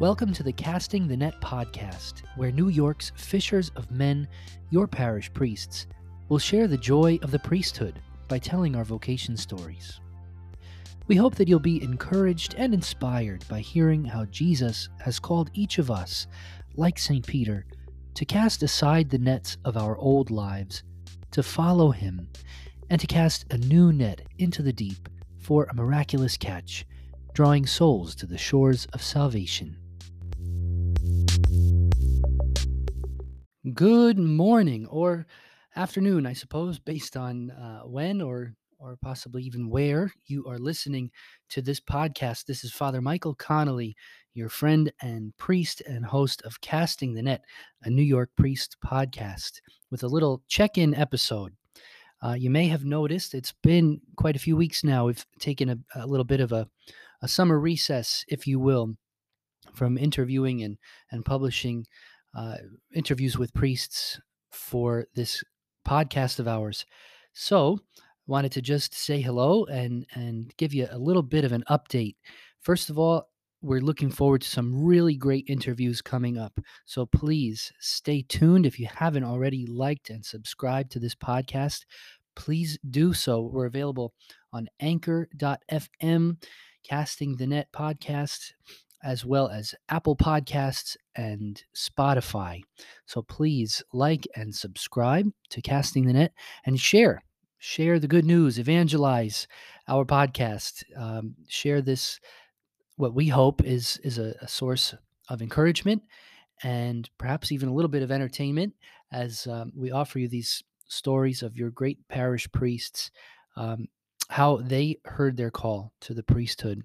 Welcome to the Casting the Net podcast, where New York's fishers of men, your parish priests, will share the joy of the priesthood by telling our vocation stories. We hope that you'll be encouraged and inspired by hearing how Jesus has called each of us, like St. Peter, to cast aside the nets of our old lives, to follow him, and to cast a new net into the deep for a miraculous catch, drawing souls to the shores of salvation. Good morning or afternoon, I suppose, based on uh, when or or possibly even where you are listening to this podcast. This is Father Michael Connolly, your friend and priest and host of Casting the Net, a New York priest podcast, with a little check in episode. Uh, you may have noticed it's been quite a few weeks now. We've taken a, a little bit of a, a summer recess, if you will, from interviewing and, and publishing uh, interviews with priests for this podcast of ours. So, wanted to just say hello and and give you a little bit of an update. First of all, we're looking forward to some really great interviews coming up. So please stay tuned. If you haven't already liked and subscribed to this podcast, please do so. We're available on anchor.fm, Casting the Net podcast, as well as Apple Podcasts and Spotify. So please like and subscribe to Casting the Net and share. Share the good news, evangelize our podcast, um, share this what we hope is is a, a, source of encouragement and perhaps even a little bit of entertainment as um, we offer you these stories of your great parish priests, um, how they heard their call to the priesthood.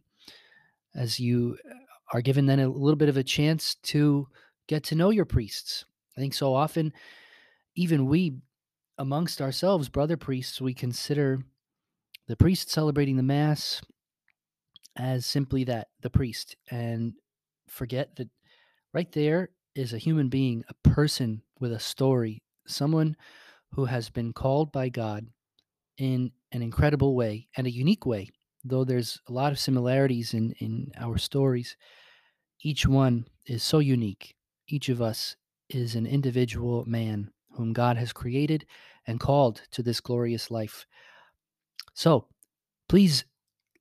As you are given then a little bit of a chance to get to know your priests. I think so often, even we amongst ourselves, brother priests, we consider the priest celebrating the Mass as simply that, the priest, and forget that right there is a human being, a person with a story, someone who has been called by God in an incredible way and a unique way. Though there's a lot of similarities in, in our stories, each one is so unique. Each of us is an individual man whom God has created and called to this glorious life. So please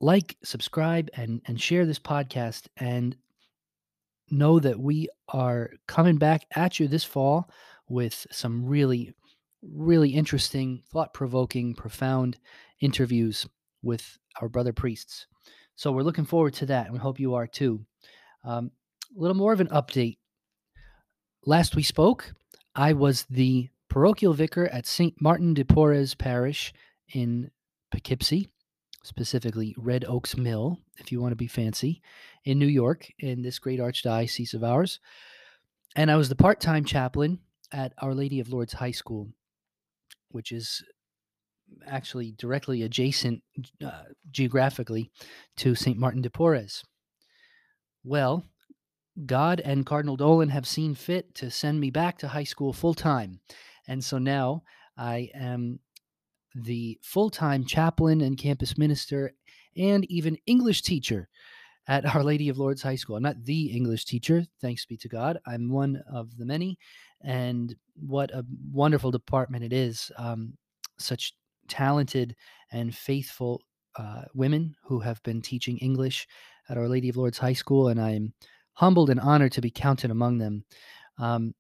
like, subscribe, and, and share this podcast and know that we are coming back at you this fall with some really, really interesting, thought provoking, profound interviews with our brother priests. So we're looking forward to that, and we hope you are too. Um, a little more of an update. Last we spoke, I was the parochial vicar at St. Martin de Porres Parish in Poughkeepsie specifically Red Oaks Mill, if you want to be fancy, in New York, in this great archdiocese of ours. And I was the part time chaplain at Our Lady of Lourdes High School, which is actually directly adjacent uh, geographically to St. Martin de Porres. Well, God and Cardinal Dolan have seen fit to send me back to high school full time. And so now I am the full time chaplain and campus minister, and even English teacher at Our Lady of Lourdes High School. I'm not the English teacher, thanks be to God. I'm one of the many. And what a wonderful department it is. Um, such talented and faithful uh, women who have been teaching English at Our Lady of Lourdes High School, and I'm humbled and honored to be counted among them. Um,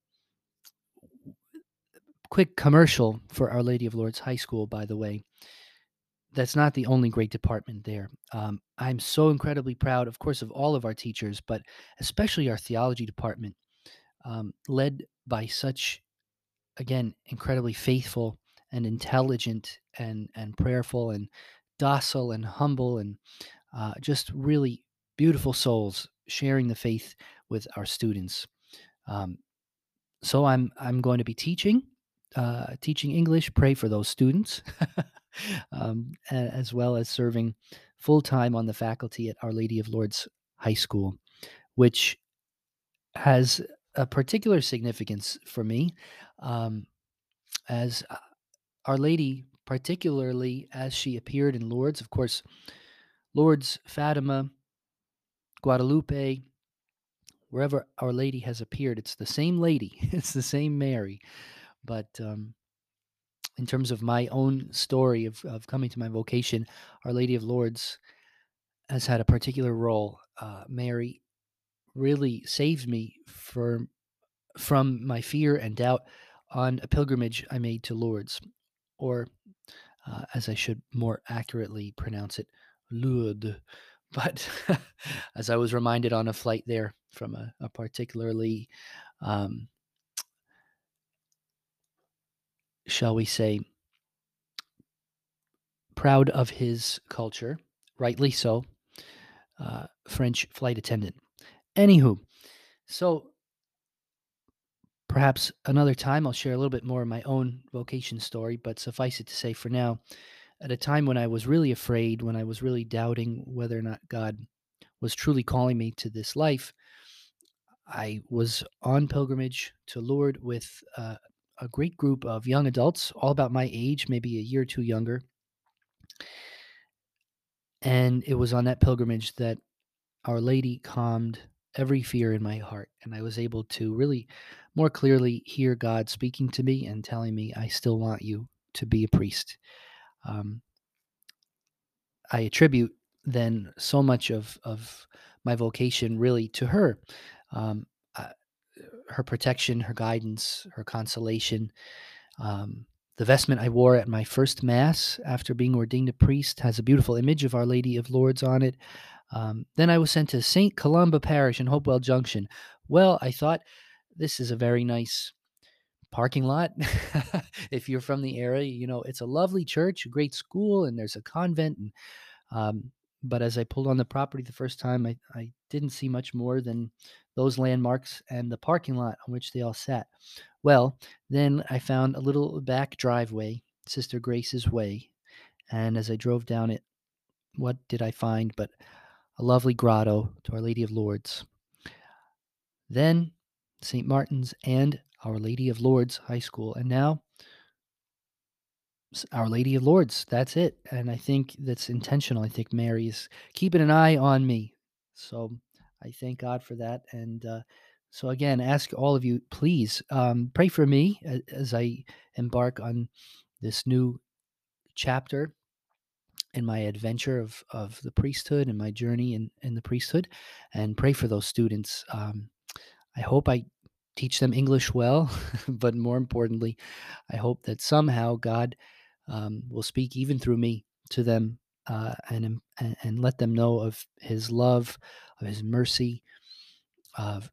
quick commercial for Our Lady of Lourdes High School, by the way. That's not the only great department there. Um, I'm so incredibly proud, of course, of all of our teachers, but especially our theology department, um, led by such, again, incredibly faithful and intelligent and, and prayerful and docile and humble and uh, just really beautiful souls sharing the faith with our students. Um, so I'm I'm going to be teaching uh, teaching English, pray for those students, um, as well as serving full time on the faculty at Our Lady of Lourdes High School, which has a particular significance for me, um, as uh, Our Lady, particularly as she appeared in Lourdes, of course, Lourdes, Fatima, Guadalupe, wherever Our Lady has appeared, it's the same lady, it's the same Mary. But um, in terms of my own story of, of coming to my vocation, Our Lady of Lourdes has had a particular role. Uh, Mary really saved me for, from my fear and doubt on a pilgrimage I made to Lourdes, or uh, as I should more accurately pronounce it, Lourdes. But as I was reminded on a flight there from a, a particularly, um, shall we say, proud of his culture, rightly so, uh, French flight attendant. Anywho, so perhaps another time I'll share a little bit more of my own vocation story, but suffice it to say for now, at a time when I was really afraid, when I was really doubting whether or not God was truly calling me to this life, I was on pilgrimage to Lourdes with uh, a great group of young adults, all about my age, maybe a year or two younger. And it was on that pilgrimage that Our Lady calmed every fear in my heart. And I was able to really more clearly hear God speaking to me and telling me, I still want you to be a priest. Um, I attribute then so much of, of my vocation really to her. Um, uh, her protection, her guidance, her consolation. Um, the vestment I wore at my first Mass after being ordained a priest has a beautiful image of Our Lady of Lourdes on it. Um, then I was sent to St. Columba Parish in Hopewell Junction. Well, I thought this is a very nice parking lot. if you're from the area, you know, it's a lovely church, a great school, and there's a convent. And, um, but as I pulled on the property the first time, I, I didn't see much more than those landmarks and the parking lot on which they all sat. Well, then I found a little back driveway, Sister Grace's Way. And as I drove down it, what did I find but a lovely grotto to Our Lady of Lourdes? Then St. Martin's and Our Lady of Lourdes High School. And now Our Lady of Lourdes. That's it. And I think that's intentional. I think Mary is keeping an eye on me. So I thank God for that. And uh, so, again, ask all of you, please um, pray for me as, as I embark on this new chapter in my adventure of, of the priesthood and my journey in, in the priesthood. And pray for those students. Um, I hope I teach them English well, but more importantly, I hope that somehow God um, will speak even through me to them uh, and, and and let them know of His love, of His mercy, of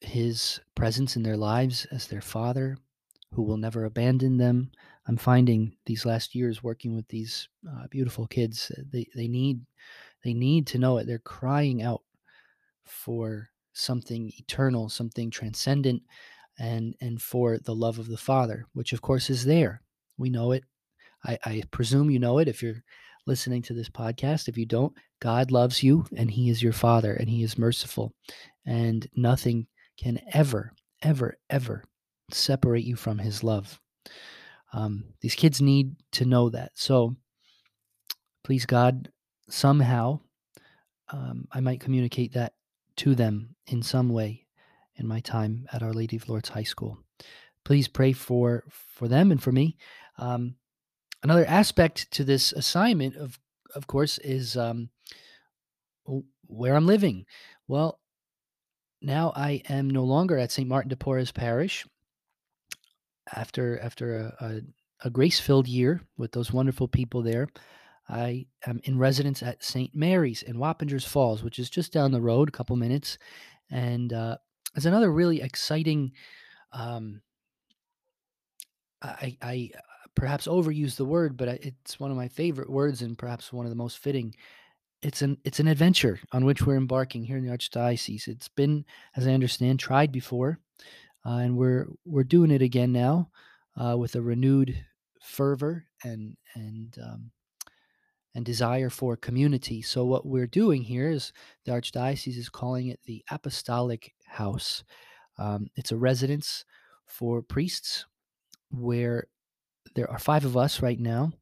His presence in their lives as their Father, who will never abandon them. I'm finding these last years working with these uh, beautiful kids, they they need they need to know it. They're crying out for something eternal, something transcendent, and and for the love of the Father, which of course is there. We know it. I, I presume you know it if you're listening to this podcast. If you don't, God loves you and He is your Father and He is merciful. And nothing can ever, ever, ever separate you from His love. Um, these kids need to know that. So please, God, somehow um, I might communicate that to them in some way in my time at Our Lady of Lourdes High School. Please pray for for them and for me. Um, another aspect to this assignment, of of course, is um, where I'm living. Well, now I am no longer at St. Martin de Porres Parish. After after a, a, a grace filled year with those wonderful people there, I am in residence at St. Mary's in Wappingers Falls, which is just down the road, a couple minutes, and uh, it's another really exciting. Um, I, I perhaps overuse the word, but it's one of my favorite words and perhaps one of the most fitting. It's an it's an adventure on which we're embarking here in the archdiocese. It's been, as I understand, tried before, uh, and we're we're doing it again now uh, with a renewed fervor and and um, and desire for community. So what we're doing here is the archdiocese is calling it the Apostolic House. Um, it's a residence for priests where there are five of us right now.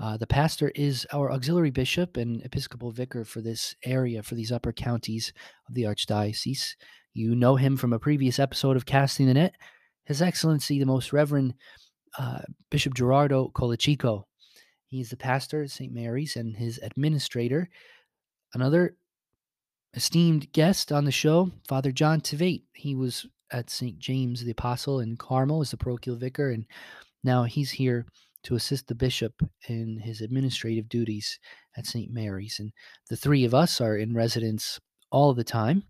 Uh, the pastor is our auxiliary bishop and episcopal vicar for this area, for these upper counties of the Archdiocese. You know him from a previous episode of Casting the Net. His Excellency, the Most Reverend uh, Bishop Gerardo Colacicco. He's the pastor at St. Mary's and his administrator. Another esteemed guest on the show, Father John Tveit. He was at St. James the Apostle in Carmel as the parochial vicar, and now he's here to assist the bishop in his administrative duties at St. Mary's. And the three of us are in residence all the time,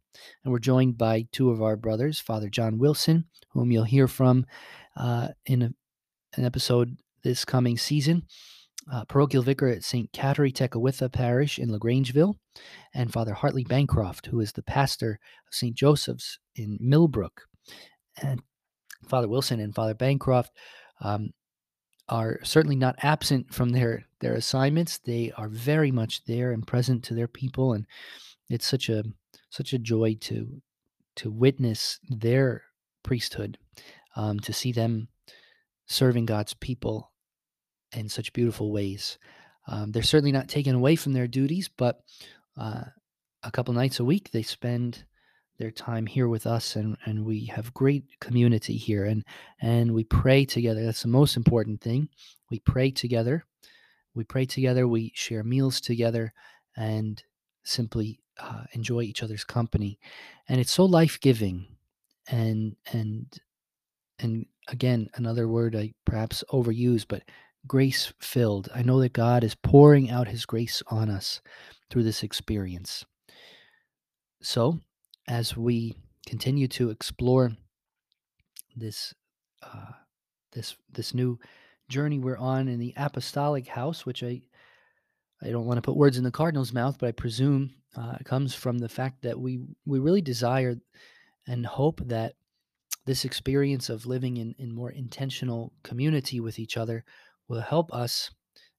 and we're joined by two of our brothers, Father John Wilson, whom you'll hear from uh, in a, an episode this coming season, uh, parochial vicar at St. Kateri Tekakwitha Parish in LaGrangeville, and Father Hartley Bancroft, who is the pastor of St. Joseph's in Millbrook. And Father Wilson and Father Bancroft um, are certainly not absent from their their assignments. They are very much there and present to their people, and it's such a such a joy to to witness their priesthood, um, to see them serving God's people in such beautiful ways. Um, they're certainly not taken away from their duties, but uh, a couple nights a week they spend their time here with us and, and we have great community here and and we pray together. That's the most important thing. We pray together. We pray together. We share meals together and simply uh, enjoy each other's company. And it's so life-giving and and and again another word i perhaps overuse but grace filled. I know that god is pouring out his grace on us through this experience. So as we continue to explore this uh, this this new journey we're on in the apostolic house, which I I don't want to put words in the cardinal's mouth, but I presume uh, comes from the fact that we we really desire and hope that this experience of living in, in more intentional community with each other will help us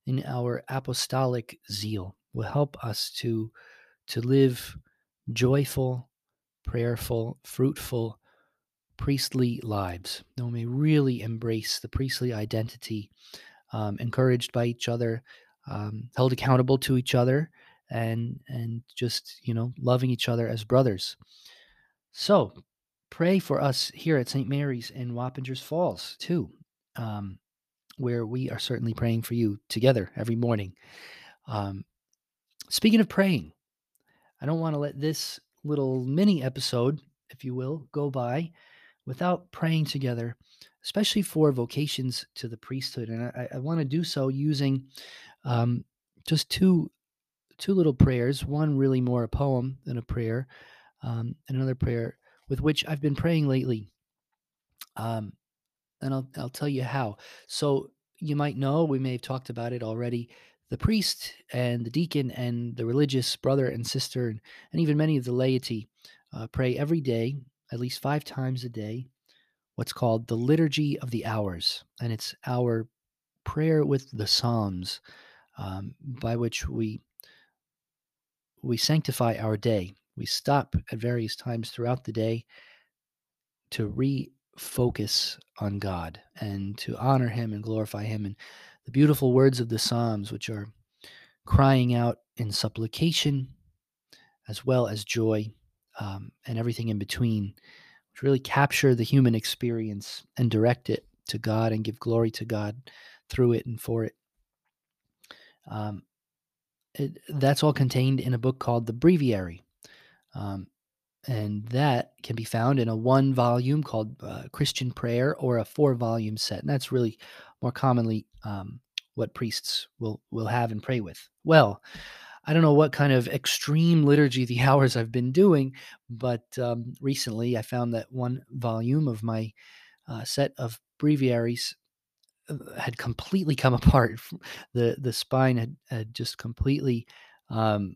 in our apostolic zeal, will help us to to live joyful, prayerful, fruitful, priestly lives. That we may really embrace the priestly identity, um, encouraged by each other, um, held accountable to each other, and and just you know loving each other as brothers. So pray for us here at St. Mary's in Wappingers Falls too, um, where we are certainly praying for you together every morning. Um, speaking of praying, I don't want to let this little mini episode, if you will, go by without praying together, especially for vocations to the priesthood. And I, I want to do so using um, just two two little prayers. One really more a poem than a prayer, um, and another prayer with which I've been praying lately. Um, and I'll I'll tell you how. So you might know we may have talked about it already the priest and the deacon and the religious brother and sister, and, and even many of the laity uh, pray every day, at least five times a day, what's called the Liturgy of the Hours. And it's our prayer with the Psalms um, by which we we sanctify our day. We stop at various times throughout the day to refocus on God and to honor Him and glorify Him. And the beautiful words of the Psalms, which are crying out in supplication as well as joy um, and everything in between, which really capture the human experience and direct it to God and give glory to God through it and for it. Um, it that's all contained in a book called The Breviary. Um, and that can be found in a one volume called uh, Christian Prayer or a four volume set. And that's really more commonly um, what priests will will have and pray with. Well, I don't know what kind of extreme liturgy the hours I've been doing, but um, recently I found that one volume of my uh, set of breviaries uh, had completely come apart. the The spine had, had just completely um,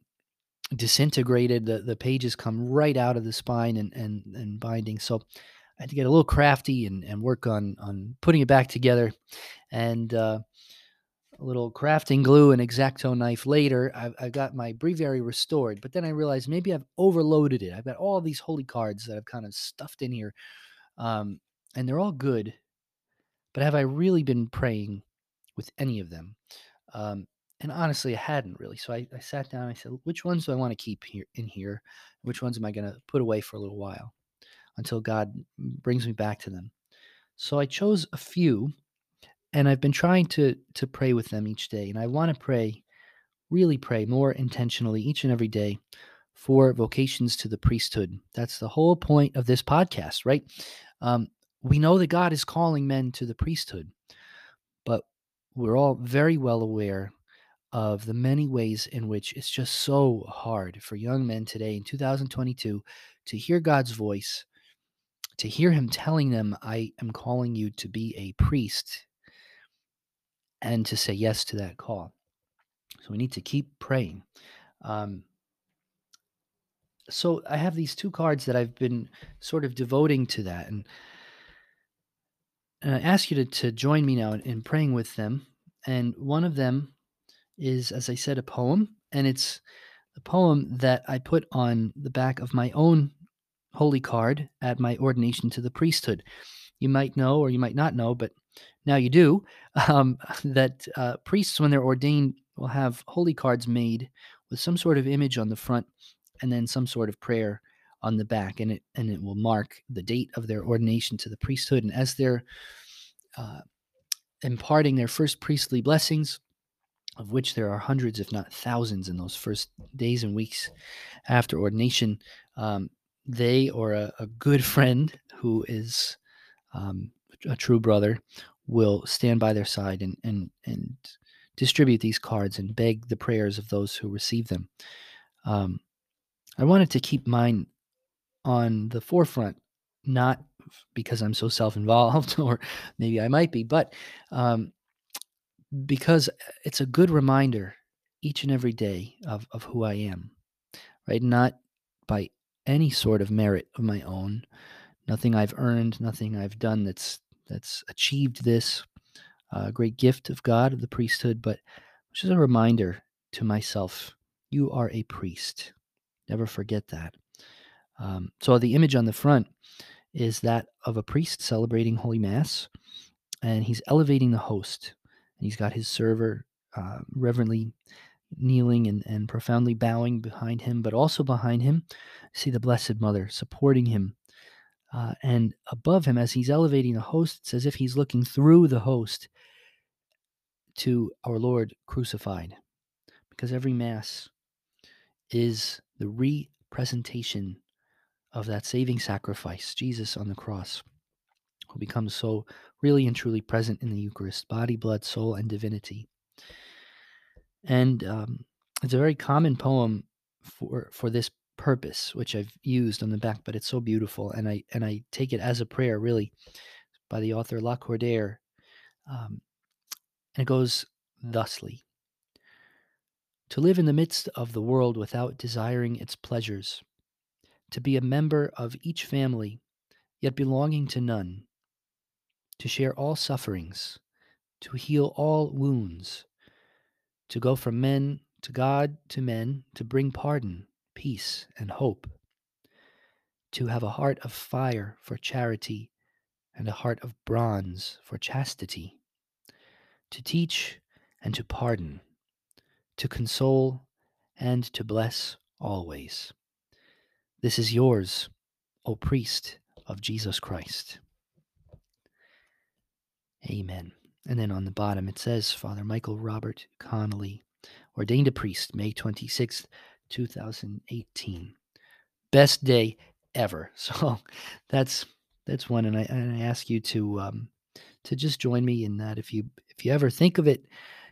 disintegrated. The the pages come right out of the spine and and and binding. So I had to get a little crafty and, and work on on putting it back together. And uh, a little crafting glue and X-Acto knife later, I've, I've, got my breviary restored. But then I realized maybe I've overloaded it. I've got all these holy cards that I've kind of stuffed in here, um, and they're all good. But have I really been praying with any of them? Um, and honestly, I hadn't really. So I, I sat down. I said, which ones do I want to keep here in here? Which ones am I going to put away for a little while until God brings me back to them? So I chose a few, and I've been trying to to pray with them each day. And I want to pray, really pray more intentionally each and every day for vocations to the priesthood. That's the whole point of this podcast, right? Um, we know that God is calling men to the priesthood, but we're all very well aware of the many ways in which it's just so hard for young men today in 2022 to hear God's voice, to hear Him telling them, I am calling you to be a priest, and to say yes to that call. So we need to keep praying. Um, so I have these two cards that I've been sort of devoting to that, and and I ask you to to join me now in, in praying with them. And one of them is, as I said, a poem, and it's a poem that I put on the back of my own holy card at my ordination to the priesthood. You might know, or you might not know, but now you do, um, that uh, priests, when they're ordained, will have holy cards made with some sort of image on the front and then some sort of prayer on the back, and it and it will mark the date of their ordination to the priesthood. And as they're uh, imparting their first priestly blessings, of which there are hundreds, if not thousands, in those first days and weeks after ordination, um, they or a, a, good friend who is um, a true brother will stand by their side and and and distribute these cards and beg the prayers of those who receive them. Um, I wanted to keep mine on the forefront, not because I'm so self involved, or maybe I might be, but um, because it's a good reminder each and every day of, of who I am, right? Not by any sort of merit of my own, nothing I've earned, nothing I've done that's that's achieved this uh, great gift of God of the priesthood, but just a reminder to myself: you are a priest. Never forget that. Um, so the image on the front is that of a priest celebrating Holy Mass, and he's elevating the host. He's got his server uh, reverently kneeling and, and profoundly bowing behind him, but also behind him, see the Blessed Mother supporting him. Uh, and above him, as he's elevating the host, it's as if he's looking through the host to our Lord crucified. Because every Mass is the representation of that saving sacrifice, Jesus on the cross, who becomes so really and truly present in the Eucharist, body, blood, soul, and divinity. And um, it's a very common poem for for this purpose, which I've used on the back, but it's so beautiful, and I and I take it as a prayer, really, by the author Lacordaire, um, and it goes thusly: To live in the midst of the world without desiring its pleasures, to be a member of each family, yet belonging to none, to share all sufferings, to heal all wounds, to go from men to God to men, to bring pardon, peace, and hope, to have a heart of fire for charity and a heart of bronze for chastity, to teach and to pardon, to console and to bless always. This is yours, O priest of Jesus Christ. Amen. And then on the bottom it says Father Michael Robert Connolly, ordained a priest May 26th, 2018. Best day ever. So that's that's one and I and I ask you to um to just join me in that if you if you ever think of it,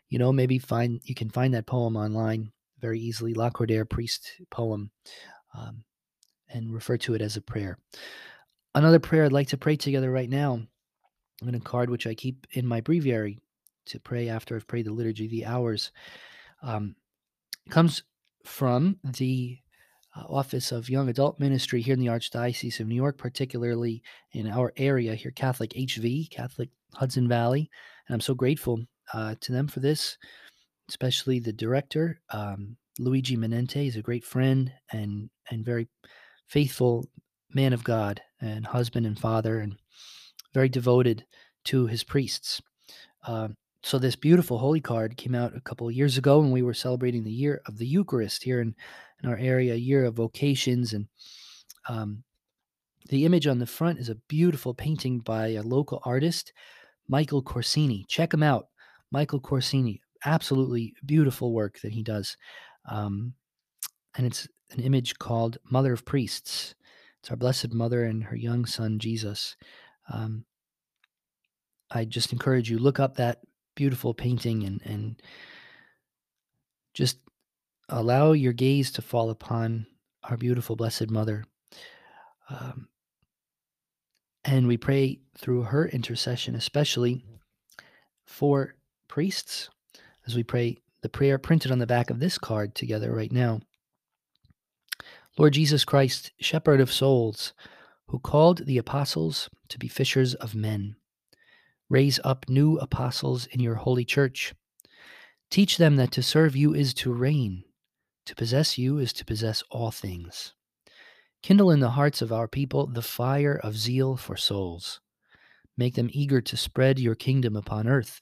you know, maybe find you can find that poem online very easily, Lacordaire priest poem. Um, and refer to it as a prayer. Another prayer I'd like to pray together right now in a card which I keep in my breviary to pray after I've prayed the liturgy, the hours, um, comes from the uh, Office of Young Adult Ministry here in the Archdiocese of New York, particularly in our area here, Catholic HV, Catholic Hudson Valley. And I'm so grateful uh, to them for this, especially the director, um, Luigi Menente. is a great friend and, and very faithful man of God and husband and father, and very devoted to his priests. Uh, so this beautiful holy card came out a couple of years ago when we were celebrating the year of the Eucharist here in, in our area, year of vocations. And um, the image on the front is a beautiful painting by a local artist, Michael Corsini. Check him out. Michael Corsini, absolutely beautiful work that he does. Um, and it's an image called Mother of Priests. It's our Blessed Mother and her young son, Jesus. Um, I just encourage you look up that beautiful painting and and just allow your gaze to fall upon our beautiful blessed mother um, and we pray through her intercession especially for priests as we pray the prayer printed on the back of this card together right now. Lord jesus christ shepherd of souls who called the apostles to be fishers of men Raise up new apostles in your holy church. Teach them that to serve you is to reign, to possess you is to possess all things. Kindle in the hearts of our people the fire of zeal for souls. Make them eager to spread your kingdom upon earth.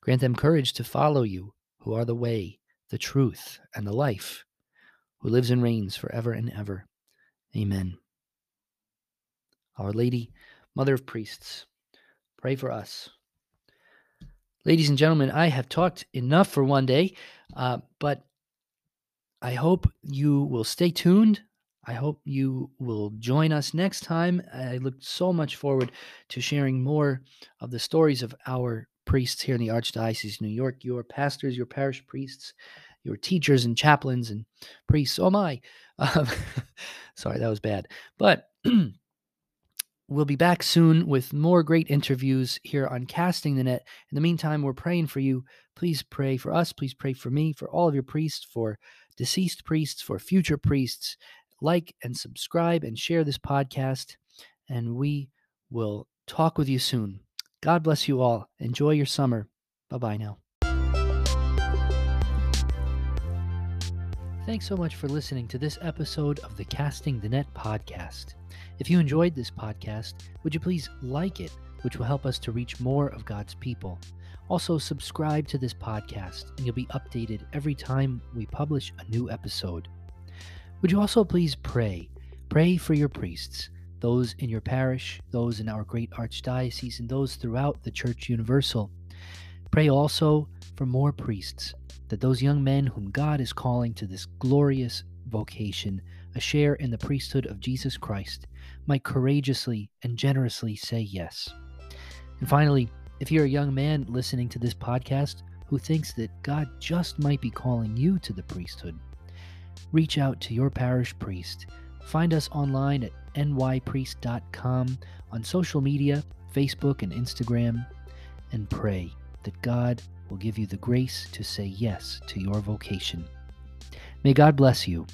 Grant them courage to follow you, who are the way, the truth, and the life, who lives and reigns forever and ever. Amen. Our Lady, Mother of Priests, Pray for us. Ladies and gentlemen, I have talked enough for one day, uh, but I hope you will stay tuned. I hope you will join us next time. I look so much forward to sharing more of the stories of our priests here in the Archdiocese of New York, your pastors, your parish priests, your teachers and chaplains and priests. Oh my. Um, sorry, that was bad. But We'll be back soon with more great interviews here on Casting the Net. In the meantime, we're praying for you. Please pray for us. Please pray for me, for all of your priests, for deceased priests, for future priests. Like and subscribe and share this podcast, and we will talk with you soon. God bless you all. Enjoy your summer. Bye bye now. Thanks so much for listening to this episode of the Casting the Net podcast. If you enjoyed this podcast, would you please like it, which will help us to reach more of God's people? Also, subscribe to this podcast, and you'll be updated every time we publish a new episode. Would you also please pray? Pray for your priests, those in your parish, those in our great archdiocese, and those throughout the Church Universal. Pray also for more priests, that those young men whom God is calling to this glorious vocation, a share in the priesthood of Jesus Christ, might courageously and generously say yes. And finally, if you're a young man listening to this podcast who thinks that God just might be calling you to the priesthood, reach out to your parish priest. Find us online at nypriest.com, on social media, Facebook and Instagram, and pray that God will give you the grace to say yes to your vocation. May God bless you